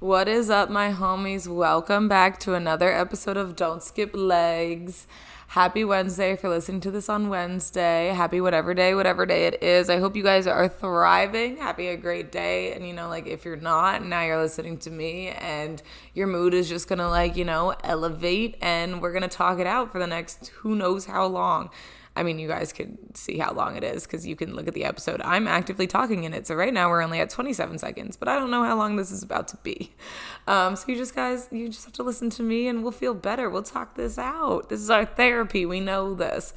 What is up, my homies? Welcome back to another episode of Don't Skip Legs. Happy Wednesday for listening to this on Wednesday. Happy whatever day, whatever day it is. I hope you guys are thriving, having a great day. And, you know, like if you're not, now you're listening to me and your mood is just gonna, like, you know, elevate and we're gonna talk it out for the next who knows how long. I mean, you guys could see how long it is because you can look at the episode. I'm actively talking in it. So right now we're only at 27 seconds, but I don't know how long this is about to be. Um, so you just guys, you just have to listen to me and we'll feel better. We'll talk this out. This is our therapy. We know this.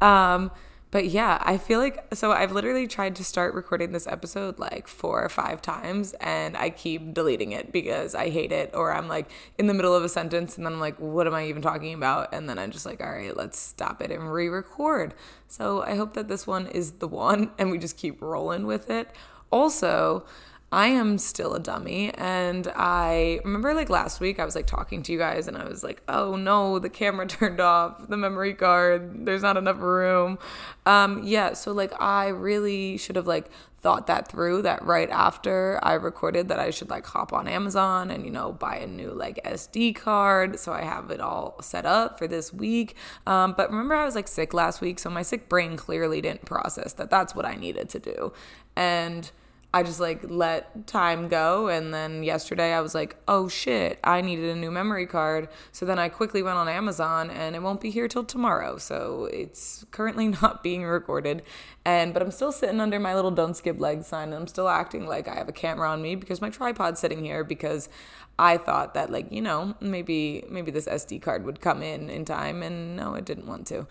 Um, but yeah, I feel like so I've literally tried to start recording this episode like four or five times and I keep deleting it because I hate it or I'm like in the middle of a sentence and then I'm like, what am I even talking about? And then I'm just like, all right, let's stop it and re record. So I hope that this one is the one and we just keep rolling with it. Also, I am still a dummy. And I remember like last week, I was like talking to you guys and I was like, oh no, the camera turned off, the memory card, there's not enough room. Um, yeah, so like I really should have like thought that through that right after I recorded that I should like hop on Amazon and, you know, buy a new like SD card. So I have it all set up for this week. Um, but remember, I was like sick last week. So my sick brain clearly didn't process that that's what I needed to do. And, I just like let time go. And then yesterday I was like, oh shit, I needed a new memory card. So then I quickly went on Amazon and it won't be here till tomorrow. So it's currently not being recorded. And but I'm still sitting under my little don't skip leg sign and I'm still acting like I have a camera on me because my tripod's sitting here because I thought that like, you know, maybe maybe this SD card would come in in time and no, it didn't want to.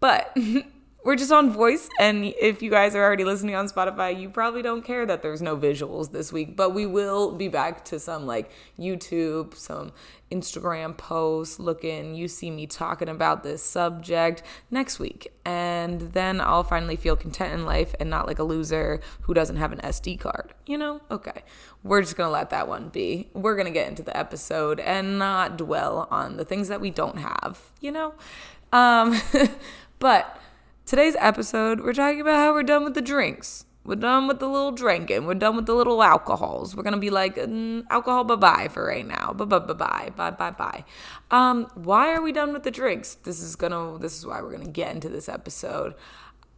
But we're just on voice and if you guys are already listening on spotify you probably don't care that there's no visuals this week but we will be back to some like youtube some instagram posts looking you see me talking about this subject next week. And then i'll finally feel content in life and not like a loser who doesn't have an sd card you know? Okay. We're just gonna let that one be. We're gonna get into the episode and not dwell on the things that we don't have you know? Um but Today's episode, we're talking about how we're done with the drinks. We're done with the little drinking. We're done with the little alcohols. We're gonna be like mm, alcohol bye bye for right now. Bye bye bye bye bye bye bye. Um, why are we done with the drinks? This is gonna. This is why we're gonna get into this episode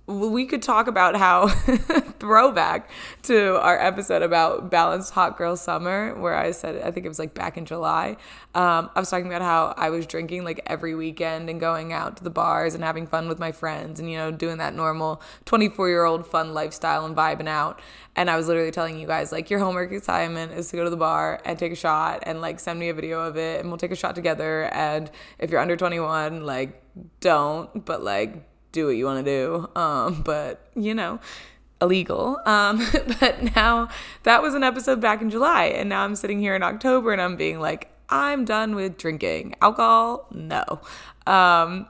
we could talk about how throwback to our episode about balanced hot girl summer where i said i think it was like back in july. Um, i was talking about how i was drinking like every weekend and going out to the bars and having fun with my friends and you know doing that normal 24 year old fun lifestyle and vibing out. And i was literally telling you guys like your homework assignment is to go to the bar and take a shot and like send me a video of it and we'll take a shot together. And if you're under 21 like don't. But like do what you want to do. Um, but you know, illegal. Um, but now that was an episode back in July, and now I'm sitting here in October and I'm being like, I'm done with drinking alcohol. No. Um,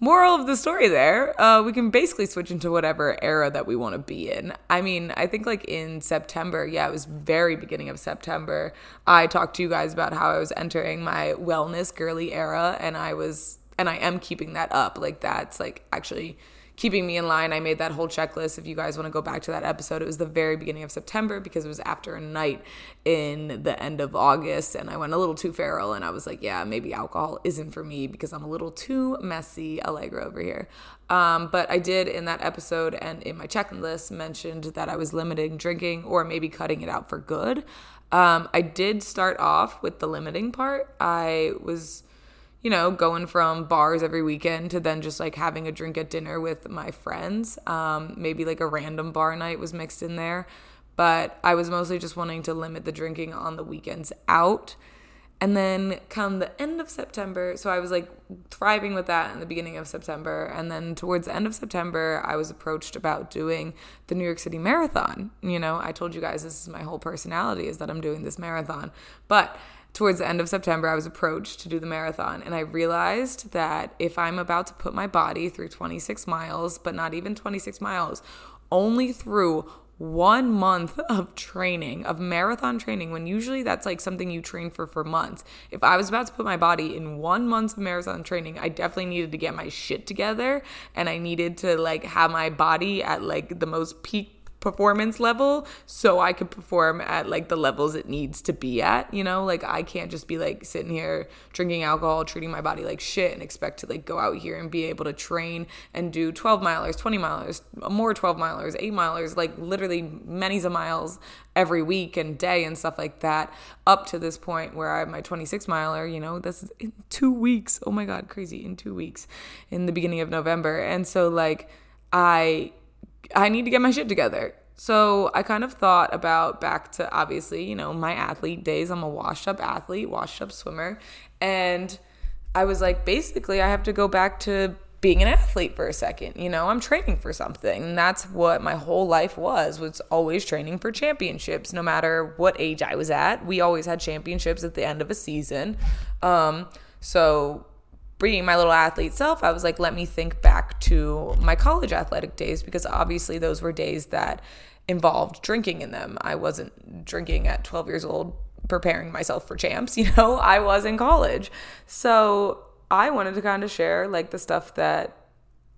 moral of the story there, uh, we can basically switch into whatever era that we want to be in. I mean, I think like in September, yeah, it was very beginning of September. I talked to you guys about how I was entering my wellness girly era and I was and I am keeping that up. Like that's like actually keeping me in line. I made that whole checklist. If you guys want to go back to that episode, it was the very beginning of September because it was after a night in the end of August and I went a little too feral and I was like, yeah, maybe alcohol isn't for me because I'm a little too messy Allegra over here. Um, but I did in that episode and in my checklist mentioned that I was limiting drinking or maybe cutting it out for good. Um, I did start off with the limiting part. I was you know, going from bars every weekend to then just like having a drink at dinner with my friends. Um, maybe like a random bar night was mixed in there. But I was mostly just wanting to limit the drinking on the weekends out. And then come the end of September, so I was like thriving with that in the beginning of September. And then towards the end of September, I was approached about doing the New York City Marathon. You know, I told you guys this is my whole personality is that I'm doing this marathon. But towards the end of September, I was approached to do the marathon. And I realized that if I'm about to put my body through 26 miles, but not even 26 miles, only through one month of training, of marathon training, when usually that's like something you train for for months. If I was about to put my body in one month of marathon training, I definitely needed to get my shit together and I needed to like have my body at like the most peak performance level so I could perform at like the levels it needs to be at, you know? Like I can't just be like sitting here drinking alcohol, treating my body like shit and expect to like go out here and be able to train and do 12 milers, 20 milers, more 12 milers, 8 milers, like literally many of miles every week and day and stuff like that up to this point where I have my 26 miler, you know, this is in 2 weeks. Oh my god, crazy, in 2 weeks in the beginning of November. And so like I I need to get my shit together. So I kind of thought about back to obviously, you know, my athlete days. I'm a washed up athlete, washed up swimmer. And I was like, basically, I have to go back to being an athlete for a second. You know, I'm training for something. And that's what my whole life was, was always training for championships, no matter what age I was at. We always had championships at the end of a season. Um, so being my little athlete self, I was like, let me think back to my college athletic days because obviously those were days that involved drinking in them. I wasn't drinking at 12 years old preparing myself for champs, you know, I was in college. So I wanted to kind of share like the stuff that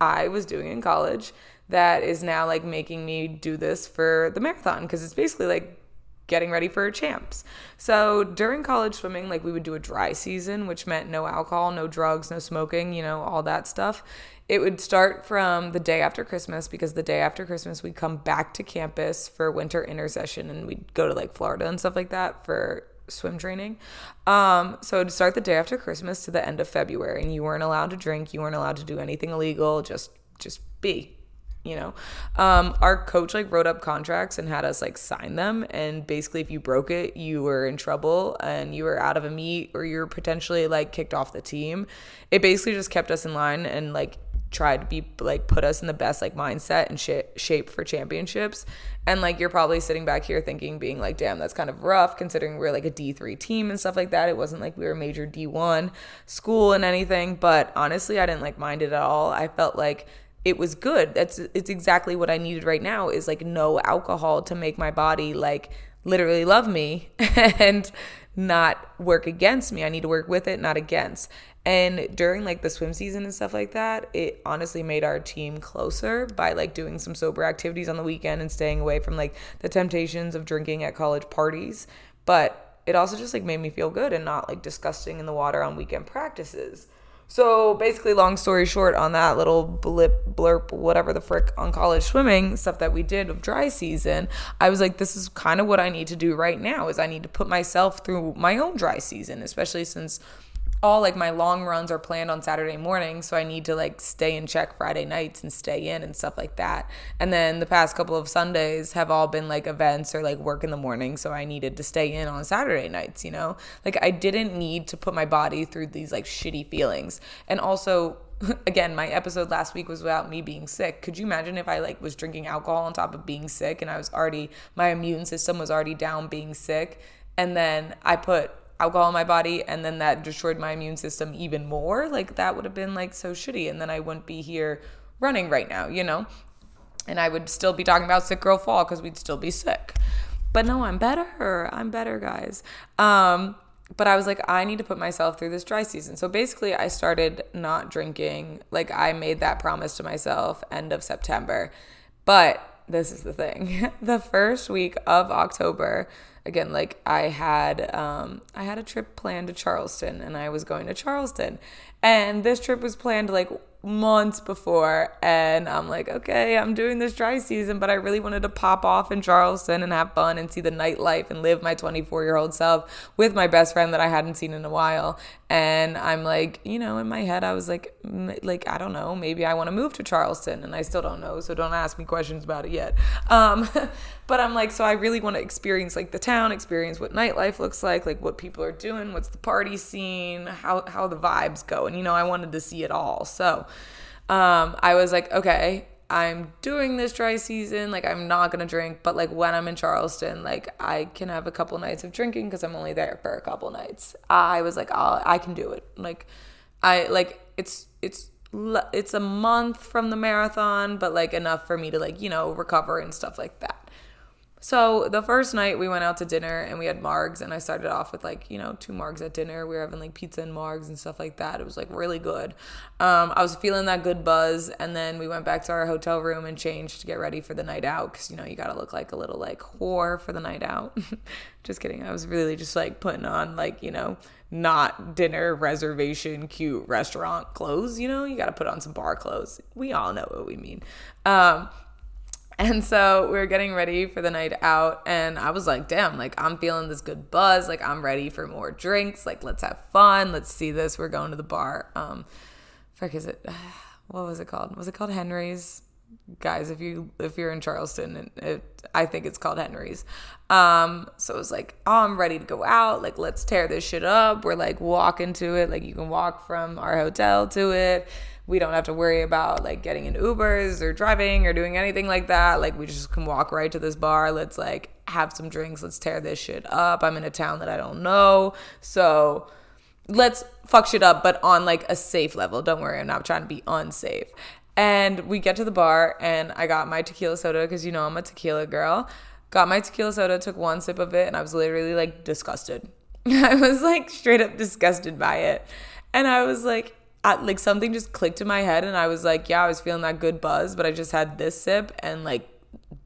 I was doing in college that is now like making me do this for the marathon because it's basically like getting ready for champs. So during college swimming, like we would do a dry season, which meant no alcohol, no drugs, no smoking, you know, all that stuff. It would start from the day after Christmas because the day after Christmas we'd come back to campus for winter intersession and we'd go to like Florida and stuff like that for swim training. Um, so to start the day after Christmas to the end of February, and you weren't allowed to drink, you weren't allowed to do anything illegal, just just be you know? Um, our coach like wrote up contracts and had us like sign them. And basically if you broke it you were in trouble and you were out of a meet or you're potentially like kicked off the team. It basically just kept us in line and like tried to be like put us in the best like mindset and sh- shape for championships. And like you're probably sitting back here thinking being like damn that's kind of rough considering we're like a d3 team and stuff like that. It wasn't like we were a major d1 school and anything but honestly i didn't like mind it at all. I felt like it was good. That's it's exactly what I needed right now is like no alcohol to make my body like literally love me and not work against me. I need to work with it, not against. And during like the swim season and stuff like that, it honestly made our team closer by like doing some sober activities on the weekend and staying away from like the temptations of drinking at college parties. But it also just like made me feel good and not like disgusting in the water on weekend practices. So basically, long story short, on that little blip, blurp, whatever the frick on college swimming stuff that we did of dry season, I was like, this is kind of what I need to do right now. Is I need to put myself through my own dry season, especially since all like my long runs are planned on Saturday morning, so I need to like stay in check Friday nights and stay in and stuff like that. And then the past couple of Sundays have all been like events or like work in the morning, so I needed to stay in on Saturday nights, you know? Like I didn't need to put my body through these like shitty feelings. And also again, my episode last week was about me being sick. Could you imagine if I like was drinking alcohol on top of being sick and I was already my immune system was already down being sick and then I put alcohol in my body and then that destroyed my immune system even more like that would have been like so shitty and then i wouldn't be here running right now you know and i would still be talking about sick girl fall because we'd still be sick but no i'm better i'm better guys um but I was like, I need to put myself through this dry season. So basically, I started not drinking. Like, I made that promise to myself end of September. But this is the thing the first week of October, again like i had um i had a trip planned to charleston and i was going to charleston. And this trip was planned like months before and I'm like, okay, I'm doing this dry season, but I really wanted to pop off in Charleston and have fun and see the nightlife and live my 24 year old self with my best friend that I hadn't seen in a while. And I'm like, you know, in my head, I was like, like, I don't know, maybe I want to move to Charleston and I still don't know. So don't ask me questions about it yet. Um, but I'm like, so I really want to experience like the town, experience what nightlife looks like, like what people are doing, what's the party scene, how, how the vibes go. And, you know, I wanted to see it all. So, um, I was like, okay, I'm doing this dry season. Like, I'm not gonna drink, but like when I'm in Charleston, like I can have a couple nights of drinking because I'm only there for a couple nights. I was like, i I can do it. Like, I like it's it's it's a month from the marathon, but like enough for me to like you know recover and stuff like that. So the first night we went out to dinner and we had margs and I started off with like, you know, two margs at dinner. We were having like pizza and margs and stuff like that. It was like really good. Um, I was feeling that good buzz and then we went back to our hotel room and changed to get ready for the night out because, you know, you got to look like a little like whore for the night out. just kidding. I was really just like putting on like, you know, not dinner reservation cute restaurant clothes, you know, you got to put on some bar clothes. We all know what we mean. Um, and so we were getting ready for the night out, and I was like, damn, like I'm feeling this good buzz. Like I'm ready for more drinks. Like let's have fun. Let's see this. We're going to the bar. Um, fuck is it? What was it called? Was it called Henry's? Guys, if you if you're in Charleston, it, it, I think it's called Henry's. Um, so it was like, oh, I'm ready to go out. Like let's tear this shit up. We're like walking to it. Like you can walk from our hotel to it we don't have to worry about like getting in Ubers or driving or doing anything like that. Like we just can walk right to this bar. Let's like have some drinks. Let's tear this shit up. I'm in a town that I don't know. So let's fuck shit up, but on like a safe level. Don't worry, I'm not trying to be unsafe. And we get to the bar and I got my tequila soda because you know I'm a tequila girl. Got my tequila soda, took one sip of it, and I was literally like disgusted. I was like straight up disgusted by it. And I was like, I, like something just clicked in my head and I was like, yeah, I was feeling that good buzz, but I just had this sip and like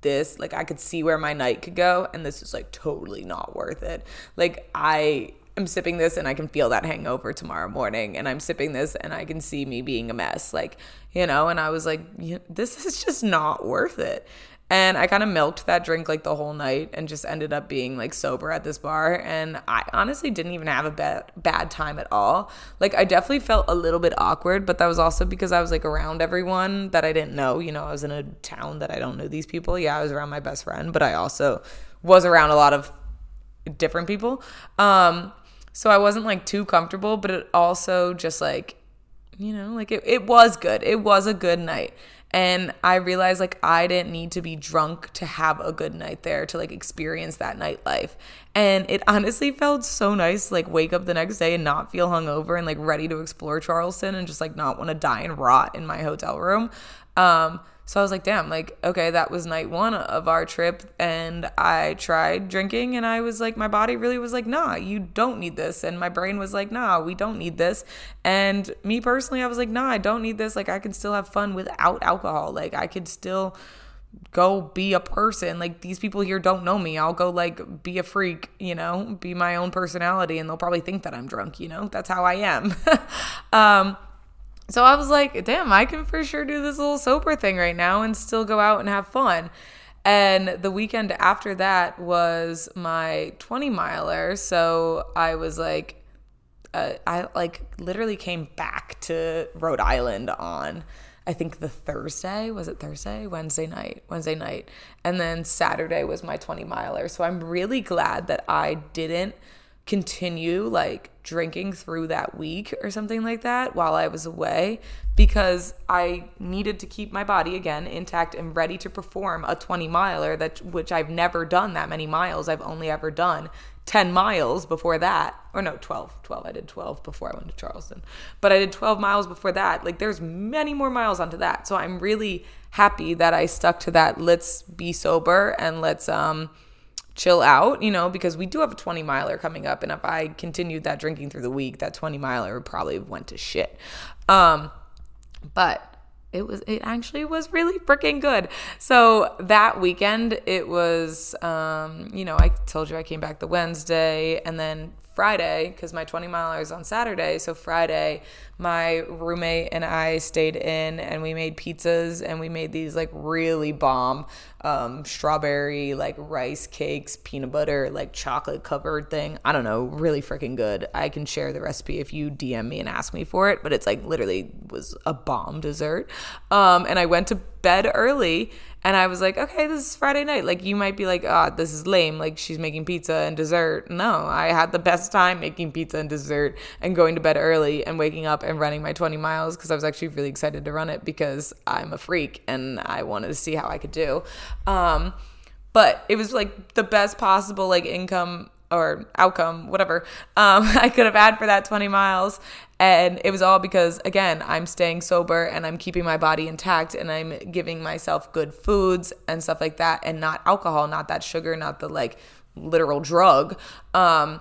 this, like I could see where my night could go and this is like totally not worth it. Like I am sipping this and I can feel that hangover tomorrow morning and I'm sipping this and I can see me being a mess. Like, you know, and I was like, this is just not worth it. And I kind of milked that drink like the whole night and just ended up being like sober at this bar. And I honestly didn't even have a bad, bad time at all. Like, I definitely felt a little bit awkward, but that was also because I was like around everyone that I didn't know. You know, I was in a town that I don't know these people. Yeah, I was around my best friend, but I also was around a lot of different people. Um, so I wasn't like too comfortable, but it also just like, you know, like it, it was good. It was a good night. And I realized like I didn't need to be drunk to have a good night there to like experience that nightlife. And it honestly felt so nice like wake up the next day and not feel hungover and like ready to explore Charleston and just like not want to die and rot in my hotel room. Um, so I was like, damn, like, okay, that was night one of our trip. And I tried drinking, and I was like, my body really was like, nah, you don't need this. And my brain was like, nah, we don't need this. And me personally, I was like, nah, I don't need this. Like, I can still have fun without alcohol. Like, I could still go be a person. Like, these people here don't know me. I'll go, like, be a freak, you know, be my own personality, and they'll probably think that I'm drunk, you know? That's how I am. um, so I was like, damn, I can for sure do this little sober thing right now and still go out and have fun. And the weekend after that was my 20 miler. So I was like, uh, I like literally came back to Rhode Island on, I think the Thursday. Was it Thursday? Wednesday night. Wednesday night. And then Saturday was my 20 miler. So I'm really glad that I didn't continue like drinking through that week or something like that while I was away because I needed to keep my body again intact and ready to perform a 20 miler that which I've never done that many miles. I've only ever done 10 miles before that. Or no, 12. 12. I did 12 before I went to Charleston. But I did 12 miles before that. Like there's many more miles onto that. So I'm really happy that I stuck to that let's be sober and let's um chill out, you know, because we do have a 20 miler coming up. And if I continued that drinking through the week, that 20 miler would probably went to shit. Um, but it was it actually was really freaking good. So that weekend it was um, you know, I told you I came back the Wednesday and then Friday, because my 20 miler is on Saturday. So Friday, my roommate and I stayed in and we made pizzas and we made these like really bomb um, strawberry, like rice cakes, peanut butter, like chocolate covered thing. I don't know, really freaking good. I can share the recipe if you DM me and ask me for it, but it's like literally was a bomb dessert. Um, and I went to bed early and I was like, okay, this is Friday night. Like, you might be like, ah, oh, this is lame. Like, she's making pizza and dessert. No, I had the best time making pizza and dessert and going to bed early and waking up and running my 20 miles because I was actually really excited to run it because I'm a freak and I wanted to see how I could do. Um, but it was like the best possible like income or outcome, whatever, um, I could have had for that 20 miles. And it was all because, again, I'm staying sober and I'm keeping my body intact and I'm giving myself good foods and stuff like that and not alcohol, not that sugar, not the like literal drug. Um,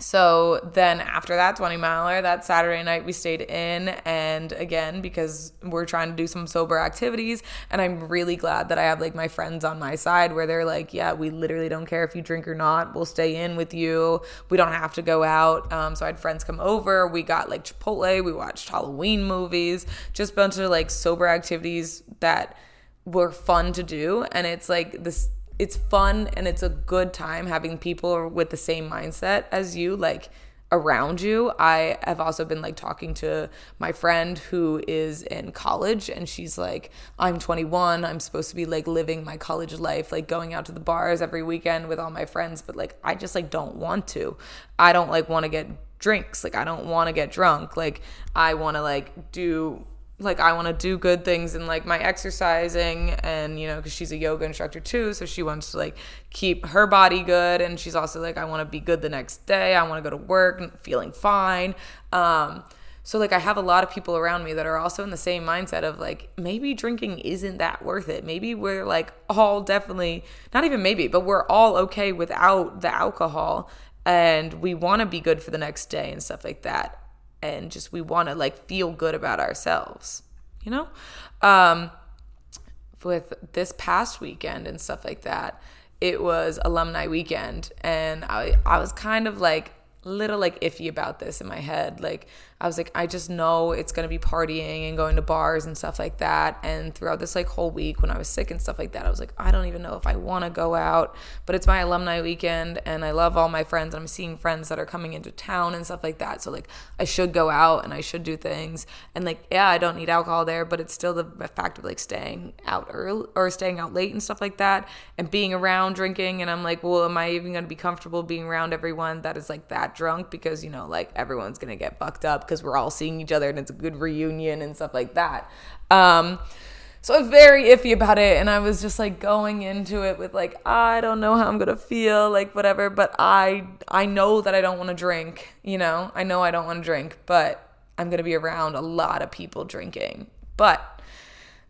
so then after that 20 miler that saturday night we stayed in and again because we're trying to do some sober activities and i'm really glad that i have like my friends on my side where they're like yeah we literally don't care if you drink or not. We'll stay in with you. We don't have to go out. Um, so i had friends come over. We got like chipotle. We watched halloween movies. Just a bunch of like sober activities that were fun to do. And it's like this it's fun and it's a good time having people with the same mindset as you like around you. I have also been like talking to my friend who is in college and she's like I'm 21, I'm supposed to be like living my college life, like going out to the bars every weekend with all my friends, but like I just like don't want to. I don't like want to get drinks. Like I don't want to get drunk. Like I want to like do like I want to do good things in like my exercising and you know because she's a yoga instructor too so she wants to like keep her body good and she's also like I want to be good the next day I want to go to work feeling fine. Um so like I have a lot of people around me that are also in the same mindset of like maybe drinking isn't that worth it. Maybe we're like all definitely not even maybe but we're all okay without the alcohol and we want to be good for the next day and stuff like that and just we want to like feel good about ourselves, you know? Um, with this past weekend and stuff like that, it was alumni weekend and I I was kind of like little like iffy about this in my head. Like I was like, I just know it's gonna be partying and going to bars and stuff like that. And throughout this like whole week when I was sick and stuff like that, I was like, I don't even know if I want to go out. But it's my alumni weekend, and I love all my friends. And I'm seeing friends that are coming into town and stuff like that. So like, I should go out and I should do things. And like, yeah, I don't need alcohol there, but it's still the fact of like staying out early or staying out late and stuff like that, and being around drinking. And I'm like, well, am I even gonna be comfortable being around everyone that is like that drunk? Because you know, like everyone's gonna get fucked up because we're all seeing each other and it's a good reunion and stuff like that. Um, so I was very iffy about it, and I was just like going into it with like I don't know how I'm gonna feel, like whatever. But I I know that I don't want to drink. You know, I know I don't want to drink, but I'm gonna be around a lot of people drinking. But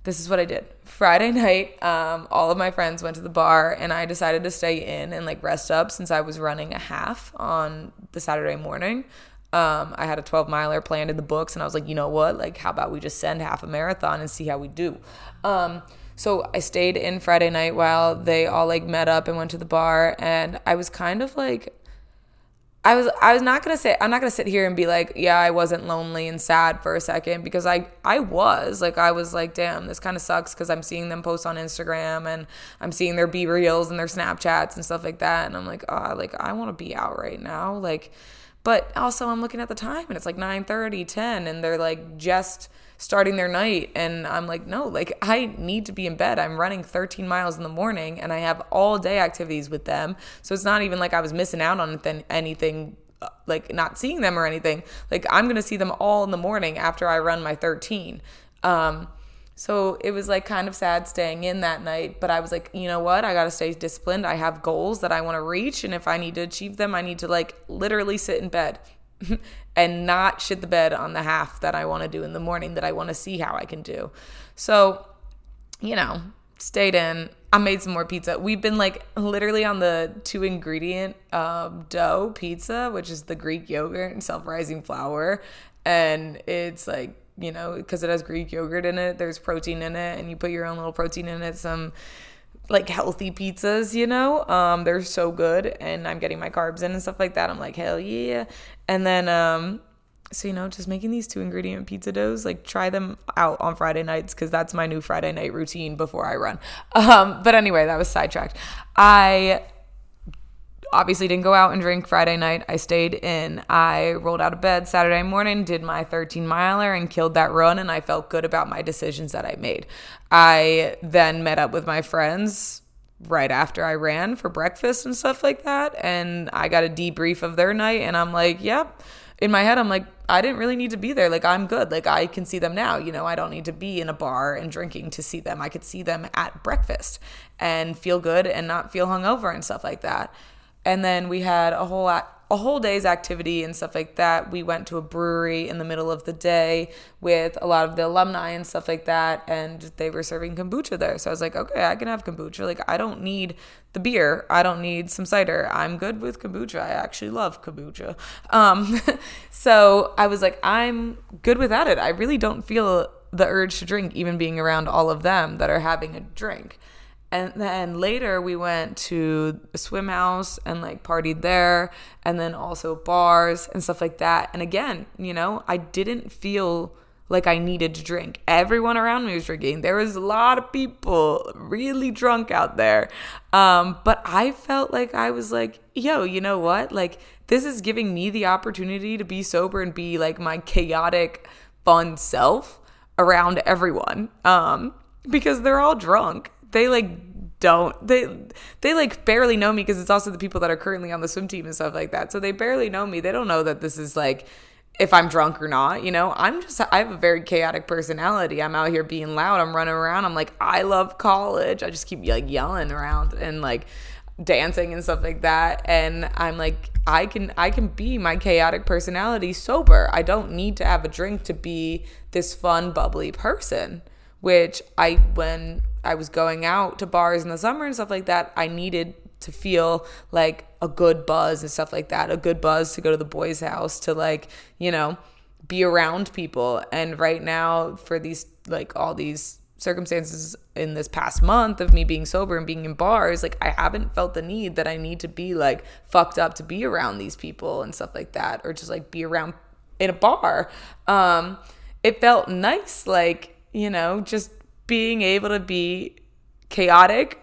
this is what I did. Friday night, um, all of my friends went to the bar, and I decided to stay in and like rest up since I was running a half on the Saturday morning. Um, I had a 12 miler planned in the books, and I was like, you know what? Like, how about we just send half a marathon and see how we do? Um, so I stayed in Friday night while they all like met up and went to the bar, and I was kind of like, I was I was not gonna say I'm not gonna sit here and be like, yeah, I wasn't lonely and sad for a second because I I was like I was like, damn, this kind of sucks because I'm seeing them post on Instagram and I'm seeing their BeReals and their Snapchats and stuff like that, and I'm like, oh, like I want to be out right now, like but also I'm looking at the time and it's like 9 30, 10, and they're like just starting their night. And I'm like, no, like I need to be in bed. I'm running 13 miles in the morning and I have all day activities with them. So it's not even like I was missing out on anything uh, like not seeing them or anything. Like I'm going to see them all in the morning after I run my 13. Um, so it was like kind of sad staying in that night, but I was like, you know what? I got to stay disciplined. I have goals that I want to reach. And if I need to achieve them, I need to like literally sit in bed and not shit the bed on the half that I want to do in the morning that I want to see how I can do. So, you know, stayed in. I made some more pizza. We've been like literally on the two ingredient um, dough pizza, which is the Greek yogurt and self rising flour. And it's like you know, because it has Greek yogurt in it. There's protein in it, and you put your own little protein in it. Some like healthy pizzas, you know, um, they're so good, and I'm getting my carbs in and stuff like that. I'm like, hell yeah. And then, um, so you know, just making these two ingredient pizza doughs, like try them out on Friday nights because that's my new Friday night routine before I run. Um, but anyway, that was sidetracked. I obviously didn't go out and drink Friday night. I stayed in. I rolled out of bed Saturday morning, did my 13 miler, and killed that run. And I felt good about my decisions that I made. I then met up with my friends right after I ran for breakfast and stuff like that. And I got a debrief of their night. And I'm like, yep. In my head, I'm like, I didn't really need to be there. Like, I'm good. Like, I can see them now. You know, I don't need to be in a bar and drinking to see them. I could see them at breakfast and feel good and not feel hungover and stuff like that. And then we had a whole a whole day's activity and stuff like that. We went to a brewery in the middle of the day with a lot of the alumni and stuff like that, and they were serving kombucha there. So I was like, okay, I can have kombucha. Like, I don't need the beer. I don't need some cider. I'm good with kombucha. I actually love kombucha. Um, so I was like, I'm good without it. I really don't feel the urge to drink, even being around all of them that are having a drink. And then later we went to a swim house and like partied there and then also bars and stuff like that. And again, you know, I didn't feel like I needed to drink. Everyone around me was drinking. There was a lot of people really drunk out there. Um, but I felt like I was like, yo, you know what? Like, this is giving me the opportunity to be sober and be like my chaotic, fun self around everyone. Um, because they're all drunk they like don't they they like barely know me because it's also the people that are currently on the swim team and stuff like that. So they barely know me. They don't know that this is like if i'm drunk or not you know? I'm just i have a very chaotic personality. I'm out here being loud. I'm running around. I'm like i love college. I just keep like yelling around and like dancing and stuff like that. And i'm like i can i can be my chaotic personality sober. I don't need to have a drink to be this fun bubbly person which i when I was going out to bars in the summer and stuff like that, I needed to feel like a good buzz and stuff like that, a good buzz to go to the boys' house to like, you know, be around people. And right now, for these, like, all these circumstances in this past month of me being sober and being in bars, like, I haven't felt the need that I need to be like fucked up to be around these people and stuff like that, or just like be around in a bar. Um, it felt nice, like, you know, just being able to be chaotic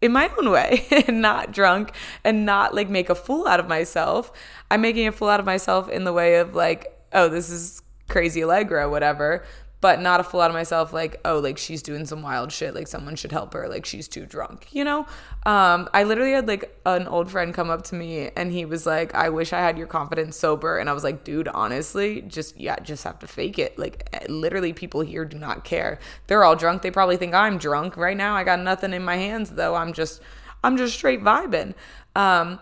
in my own way and not drunk and not like make a fool out of myself. I'm making a fool out of myself in the way of like, oh, this is crazy Allegra, whatever but not a fool out of myself like oh like she's doing some wild shit like someone should help her like she's too drunk you know? Um i literally had like an old friend come up to me and he was like i wish i had your confidence sober and i was like dude honestly just yeah just have to fake it like eh, literally people here do not care. They're all drunk they probably think i'm drunk. Right now i got nothing in my hands though. I'm just i'm just straight vibing. Um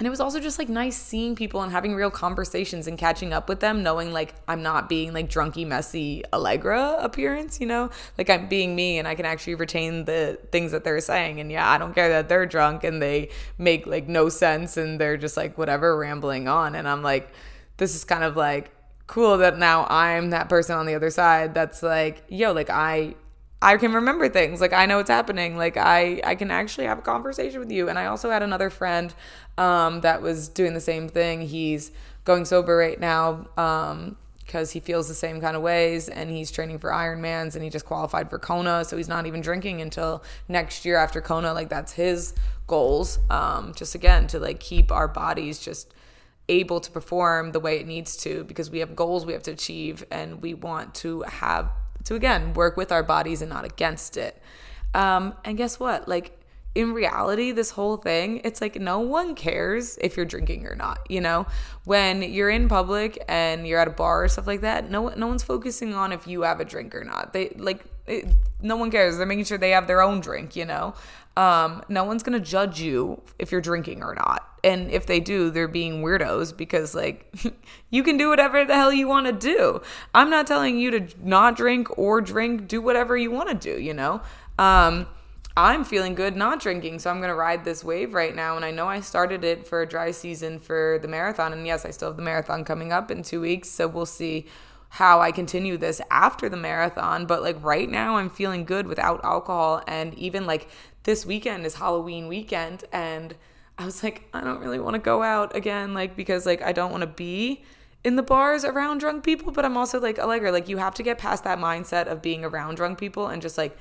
and it was also just like nice seeing people and having real conversations and catching up with them, knowing like I'm not being like drunky, messy Allegra appearance, you know? Like I'm being me and I can actually retain the things that they're saying. And yeah, I don't care that they're drunk and they make like no sense and they're just like whatever rambling on. And I'm like, this is kind of like cool that now I'm that person on the other side that's like, yo, like I I can remember things. Like I know what's happening. Like I I can actually have a conversation with you. And I also had another friend um, that was doing the same thing. He's going sober right now um, because he feels the same kind of ways and he's training for Ironmans and he just qualified for Kona. So he's not even drinking until next year after Kona. Like that's his goals. Um, just again to like keep our bodies just able to perform the way it needs to because we have goals we have to achieve and we want to have to again work with our bodies and not against it. Um, and guess what? Like in reality, this whole thing, it's like no one cares if you're drinking or not. You know, when you're in public and you're at a bar or stuff like that, no no one's focusing on if you have a drink or not. They like it, no one cares. They're making sure they have their own drink. You know, um, no one's gonna judge you if you're drinking or not. And if they do, they're being weirdos because like you can do whatever the hell you want to do. I'm not telling you to not drink or drink. Do whatever you want to do. You know. Um, I'm feeling good not drinking, so I'm going to ride this wave right now. And I know I started it for a dry season for the marathon. And yes, I still have the marathon coming up in two weeks. So we'll see how I continue this after the marathon. But like right now, I'm feeling good without alcohol. And even like this weekend is Halloween weekend. And I was like, I don't really want to go out again, like, because like I don't want to be in the bars around drunk people. But I'm also like, Allegra, like, you have to get past that mindset of being around drunk people and just like,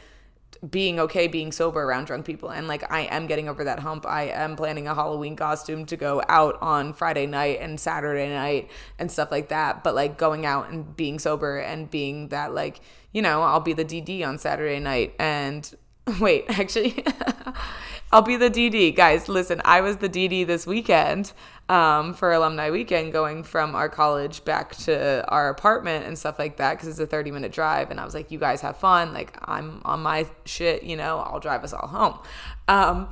being okay being sober around drunk people and like I am getting over that hump. I am planning a Halloween costume to go out on Friday night and Saturday night and stuff like that, but like going out and being sober and being that like, you know, I'll be the DD on Saturday night and wait, actually I'll be the DD. Guys, listen, I was the DD this weekend um, for alumni weekend going from our college back to our apartment and stuff like that because it's a 30 minute drive. And I was like, you guys have fun. Like, I'm on my shit, you know, I'll drive us all home. Um,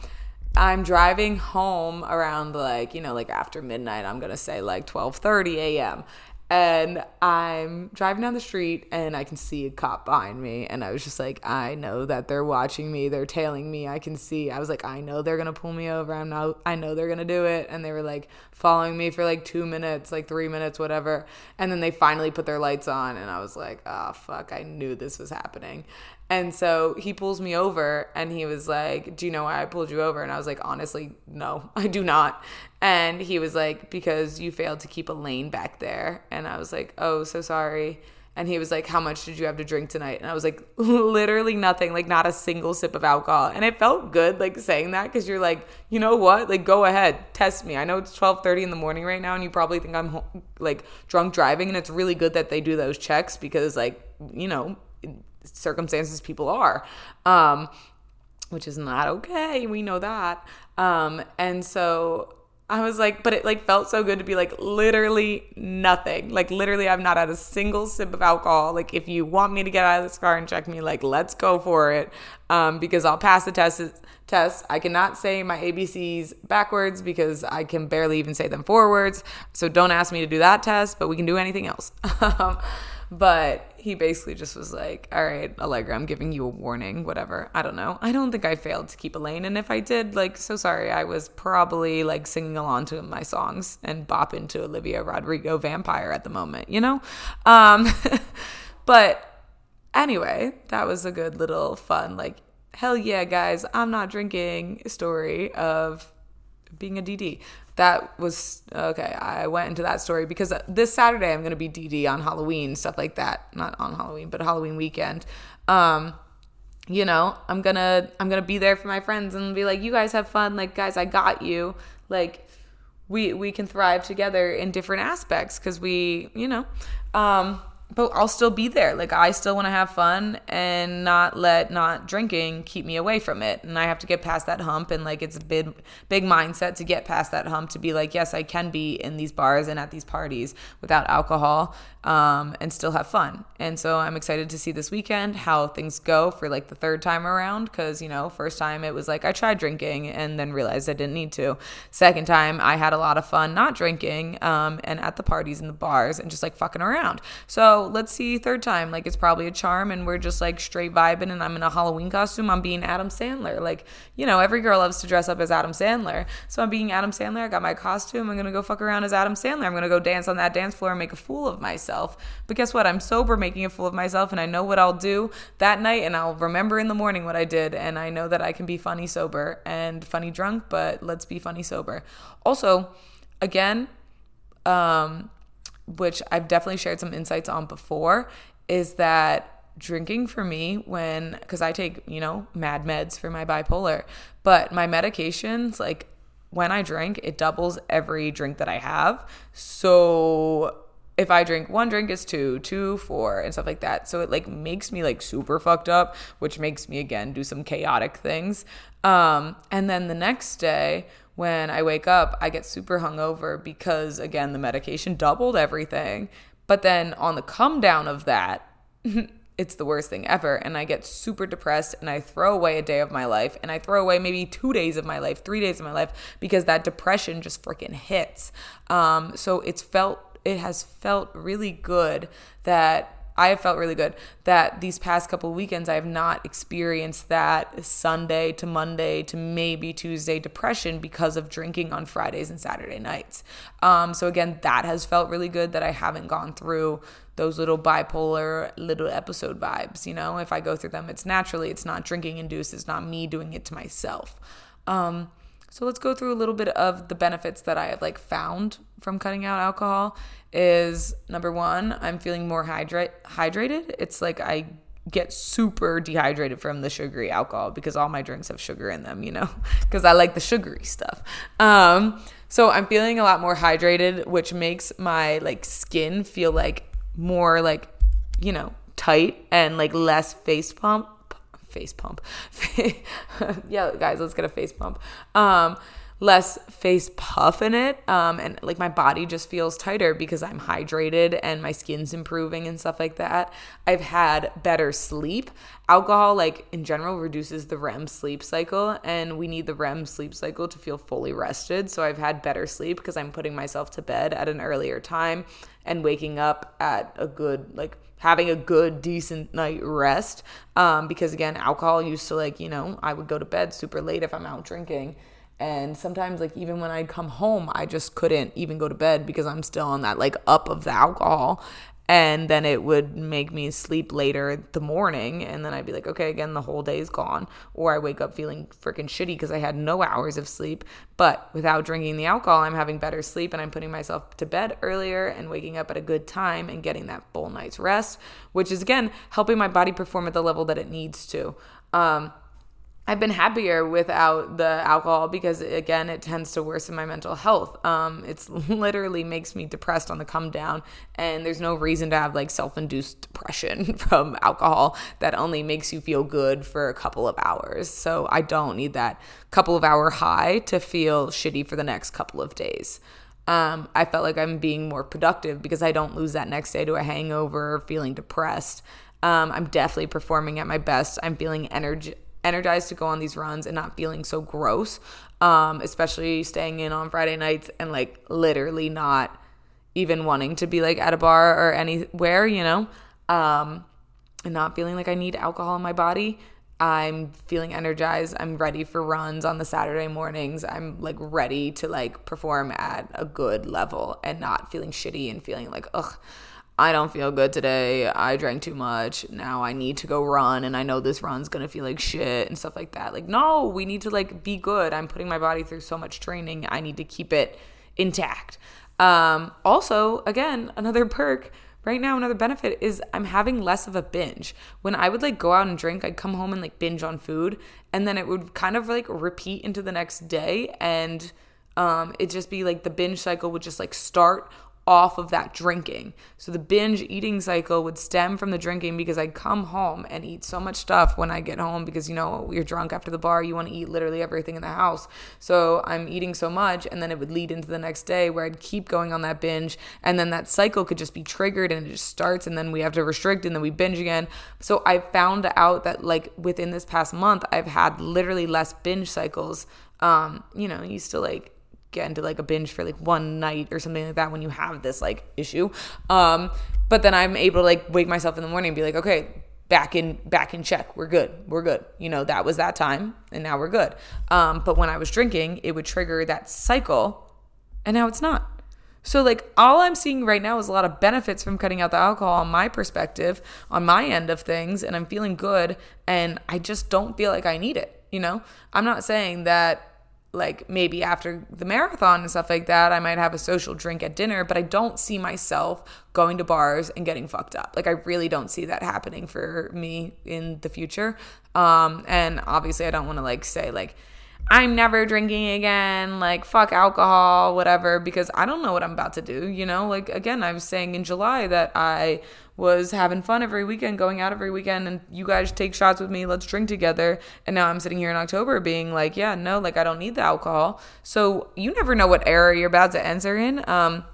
I'm driving home around like, you know, like after midnight, I'm going to say like 12:30 a.m and I'm driving down the street and I can see a cop behind me and I was just like I know that they're watching me. They're tailing me. I can see. I was like I know they're going to pull me over. I'm know I know they're going to do it. And they were like following me for like 2 minutes like 3 minutes whatever. And then they finally put their lights on and I was like oh fuck. I knew this was happening and so he pulls me over and he was like, Do you know why I pulled you over? And I was like, Honestly, no, I do not. And he was like, Because you failed to keep a lane back there. And I was like, Oh, so sorry. And he was like, How much did you have to drink tonight? And I was like, Literally nothing, like not a single sip of alcohol. And it felt good, like saying that, because you're like, You know what? Like, go ahead, test me. I know it's 12:30 in the morning right now, and you probably think I'm like drunk driving. And it's really good that they do those checks because, like, you know, circumstances people are. Um, which is not okay. We know that. Um, and so I was like, but it like felt so good to be like literally nothing. Like literally I've not had a single sip of alcohol. Like if you want me to get out of this car and check me, like let's go for it. Um, because I'll pass the test test. I cannot say my ABCs backwards because I can barely even say them forwards. So don't ask me to do that test, but we can do anything else. But he basically just was like, all right, Allegra, I'm giving you a warning, whatever. I don't know. I don't think I failed to keep a lane. And if I did, like, so sorry. I was probably like singing along to my songs and bopping to Olivia Rodrigo Vampire at the moment, you know? Um, but anyway, that was a good little fun, like, hell yeah, guys, I'm not drinking story of being a DD that was okay. I went into that story because this Saturday I'm going to be DD on Halloween, stuff like that. Not on Halloween, but Halloween weekend. Um, you know, I'm going to I'm going to be there for my friends and be like, "You guys have fun. Like, guys, I got you." Like we we can thrive together in different aspects cuz we, you know, um but I'll still be there. Like I still want to have fun and not let not drinking keep me away from it. And I have to get past that hump and like it's a big big mindset to get past that hump to be like, yes, I can be in these bars and at these parties without alcohol um, and still have fun. And so I'm excited to see this weekend how things go for like the third time around because you know, first time it was like I tried drinking and then realized I didn't need to. Second time I had a lot of fun not drinking um, and at the parties and the bars and just like fucking around. So let's see third time. Like it's probably a charm and we're just like straight vibing and I'm in a Halloween costume. I'm being Adam Sandler. Like, you know, every girl loves to dress up as Adam Sandler. So I'm being Adam Sandler. I got my costume. I'm going to go fuck around as Adam Sandler. I'm going to go dance on that dance floor and make a fool of myself. But guess what? I'm sober making a fool of myself and I know what I'll do that night and I'll remember in the morning what I did. And I know that I can be funny sober and funny drunk, but let's be funny sober. Also, again, um, which I've definitely shared some insights on before, is that drinking for me when because I take, you know, mad meds for my bipolar, but my medications like when I drink, it doubles every drink that I have. So if I drink one drink is two, two, four, and stuff like that. So it like makes me like super fucked up, which makes me again do some chaotic things. Um, and then the next day, when I wake up, I get super hungover because, again, the medication doubled everything. But then on the come down of that, it's the worst thing ever. And I get super depressed and I throw away a day of my life and I throw away maybe two days of my life, three days of my life because that depression just freaking hits. Um, so it's felt, it has felt really good that I have felt really good that these past couple weekends I have not experienced that Sunday to Monday to maybe Tuesday depression because of drinking on Fridays and Saturday nights. Um, so again, that has felt really good that I haven't gone through those little bipolar little episode vibes. You know, if I go through them, it's naturally, it's not drinking induced, it's not me doing it to myself. Um, so let's go through a little bit of the benefits that I have like found from cutting out alcohol is number 1, I'm feeling more hydrate hydrated. It's like I get super dehydrated from the sugary alcohol because all my drinks have sugar in them, you know, because I like the sugary stuff. Um, so I'm feeling a lot more hydrated, which makes my like skin feel like more like, you know, tight and like less face pump face pump. yeah, guys, let's get a face pump. Um, less face puff in it um, and like my body just feels tighter because i'm hydrated and my skin's improving and stuff like that. I've had better sleep. Alcohol like in general reduces the rem sleep cycle and we need the rem sleep cycle to feel fully rested. So i've had better sleep because i'm putting myself to bed at an earlier time and waking up at a good like having a good decent night rest. Um, because again alcohol used to like you know i would go to bed super late if i'm out drinking and sometimes, like, even when I'd come home, I just couldn't even go to bed because I'm still on that, like, up of the alcohol. And then it would make me sleep later the morning. And then I'd be like, okay, again, the whole day's gone. Or I wake up feeling freaking shitty because I had no hours of sleep. But without drinking the alcohol, I'm having better sleep and I'm putting myself to bed earlier and waking up at a good time and getting that full night's rest, which is, again, helping my body perform at the level that it needs to. Um, I've been happier without the alcohol because again, it tends to worsen my mental health. Um, it's literally makes me depressed on the come down, and there's no reason to have like self-induced depression from alcohol that only makes you feel good for a couple of hours. So I don't need that couple of hour high to feel shitty for the next couple of days. Um, I felt like I'm being more productive because I don't lose that next day to a hangover or feeling depressed. Um, I'm definitely performing at my best. I'm feeling energy energized to go on these runs and not feeling so gross. Um, especially staying in on Friday nights and like literally not even wanting to be like at a bar or anywhere, you know, um, and not feeling like I need alcohol in my body. I'm feeling energized. I'm ready for runs on the Saturday mornings. I'm like ready to like perform at a good level and not feeling shitty and feeling like, ugh, I don't feel good today. I drank too much. Now I need to go run and I know this run's going to feel like shit and stuff like that. Like no, we need to like be good. I'm putting my body through so much training. I need to keep it intact. Um also, again, another perk right now another benefit is I'm having less of a binge. When I would like go out and drink, I'd come home and like binge on food and then it would kind of like repeat into the next day and um it just be like the binge cycle would just like start off of that drinking. So the binge eating cycle would stem from the drinking because I'd come home and eat so much stuff when I get home because you know you're drunk after the bar, you want to eat literally everything in the house. So I'm eating so much and then it would lead into the next day where I'd keep going on that binge and then that cycle could just be triggered and it just starts and then we have to restrict and then we binge again. So I found out that like within this past month I've had literally less binge cycles. Um, you know, used to like get into like a binge for like one night or something like that when you have this like issue. Um, but then I'm able to like wake myself in the morning and be like, okay, back in back in check. We're good. We're good. You know, that was that time and now we're good. Um, but when I was drinking, it would trigger that cycle and now it's not. So like all I'm seeing right now is a lot of benefits from cutting out the alcohol on my perspective, on my end of things, and I'm feeling good and I just don't feel like I need it, you know? I'm not saying that like maybe after the marathon and stuff like that, I might have a social drink at dinner, but I don't see myself going to bars and getting fucked up. Like I really don't see that happening for me in the future. Um, and obviously I don't want to like say like I'm never drinking again, like fuck alcohol, whatever, because I don't know what I'm about to do, you know? Like again, I was saying in July that I was having fun every weekend, going out every weekend, and you guys take shots with me, let's drink together. And now I'm sitting here in October being like, yeah, no, like I don't need the alcohol. So you never know what era you're about to enter in. Um,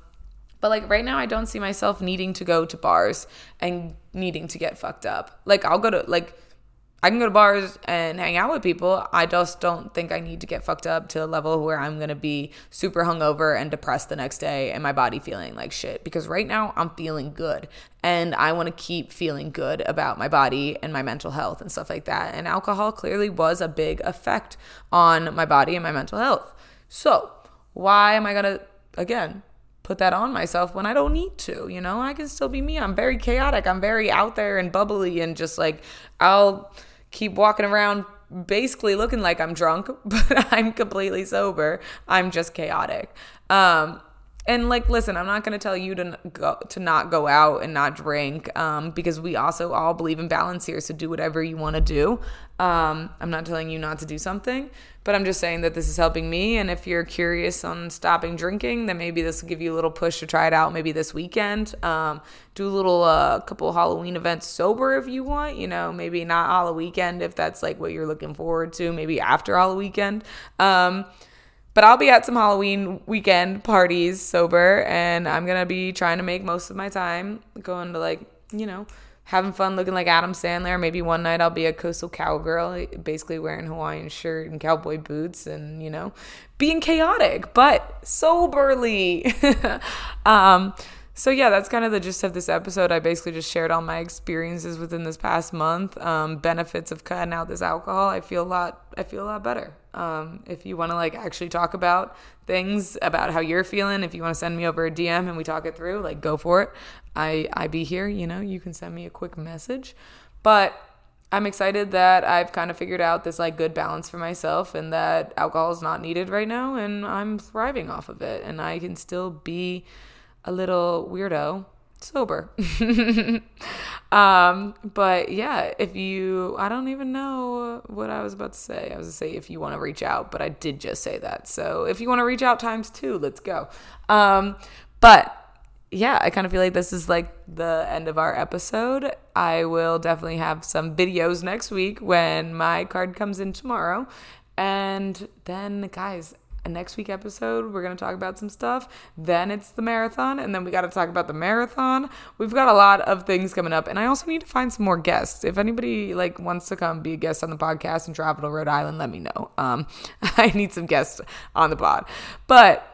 but like right now, I don't see myself needing to go to bars and needing to get fucked up. Like I'll go to like I can go to bars and hang out with people. I just don't think I need to get fucked up to a level where I'm gonna be super hungover and depressed the next day and my body feeling like shit. Because right now I'm feeling good and I wanna keep feeling good about my body and my mental health and stuff like that. And alcohol clearly was a big effect on my body and my mental health. So, why am I gonna, again, put that on myself when I don't need to. You know, I can still be me. I'm very chaotic. I'm very out there and bubbly and just like I'll keep walking around basically looking like I'm drunk, but I'm completely sober. I'm just chaotic. Um, and like listen i'm not going to tell you to go to not go out and not drink um, because we also all believe in balance here so do whatever you want to do. Um, i'm not telling you not to do something but i'm just saying that this is helping me and if you're curious on stopping drinking then maybe this will give you a little push to try it out maybe this weekend. Um, do a little uh, couple halloween events sober if you want you know maybe not all the weekend if that's like what you're looking forward to maybe after all the weekend. Um, but I'll be at some Halloween weekend parties sober, and I'm gonna be trying to make most of my time going to like you know having fun looking like Adam Sandler. Maybe one night I'll be a coastal cowgirl, basically wearing Hawaiian shirt and cowboy boots and, you know, being chaotic, but soberly. um, so yeah, that's kind of the gist of this episode. I basically just shared all my experiences within this past month, um, benefits of cutting out this alcohol. I feel a lot. I feel a lot better. Um, if you want to like actually talk about things about how you're feeling, if you want to send me over a DM and we talk it through, like go for it. I I be here. You know, you can send me a quick message, but I'm excited that I've kind of figured out this like good balance for myself and that alcohol is not needed right now and I'm thriving off of it and I can still be a little weirdo sober. um, but yeah, if you, I don't even know what I was about to say. I was to say if you want to reach out, but I did just say that. So if you want to reach out times two, let's go. Um, but yeah, I kind of feel like this is like the end of our episode. I will definitely have some videos next week when my card comes in tomorrow. And then, guys, next week episode we're going to talk about some stuff. Then it's the marathon and then we got to talk about the marathon. We've got a lot of things coming up and i also need to find some more guests. If anybody like wants to come be a guest on the podcast and travel to rhode island let me know. Um i need some guests on the pod. But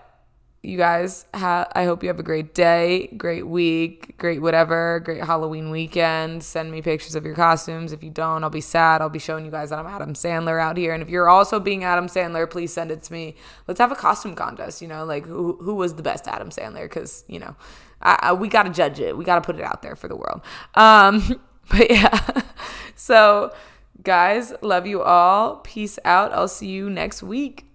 you guys ha- i hope you have a great day great week great whatever great halloween weekend. Send me pictures of your costumes. If you don't i'll be sad. I'll be showing you guys that i'm adam sandler out here. And if you're also being adam sandler please send it to me. Let's have a costume contest you know like who, who was the best adam sandler? Because you know I, I, we got to judge it. We got to put it out there for the world. Um but yeah. So guys love you all. Peace out. I'll see you next week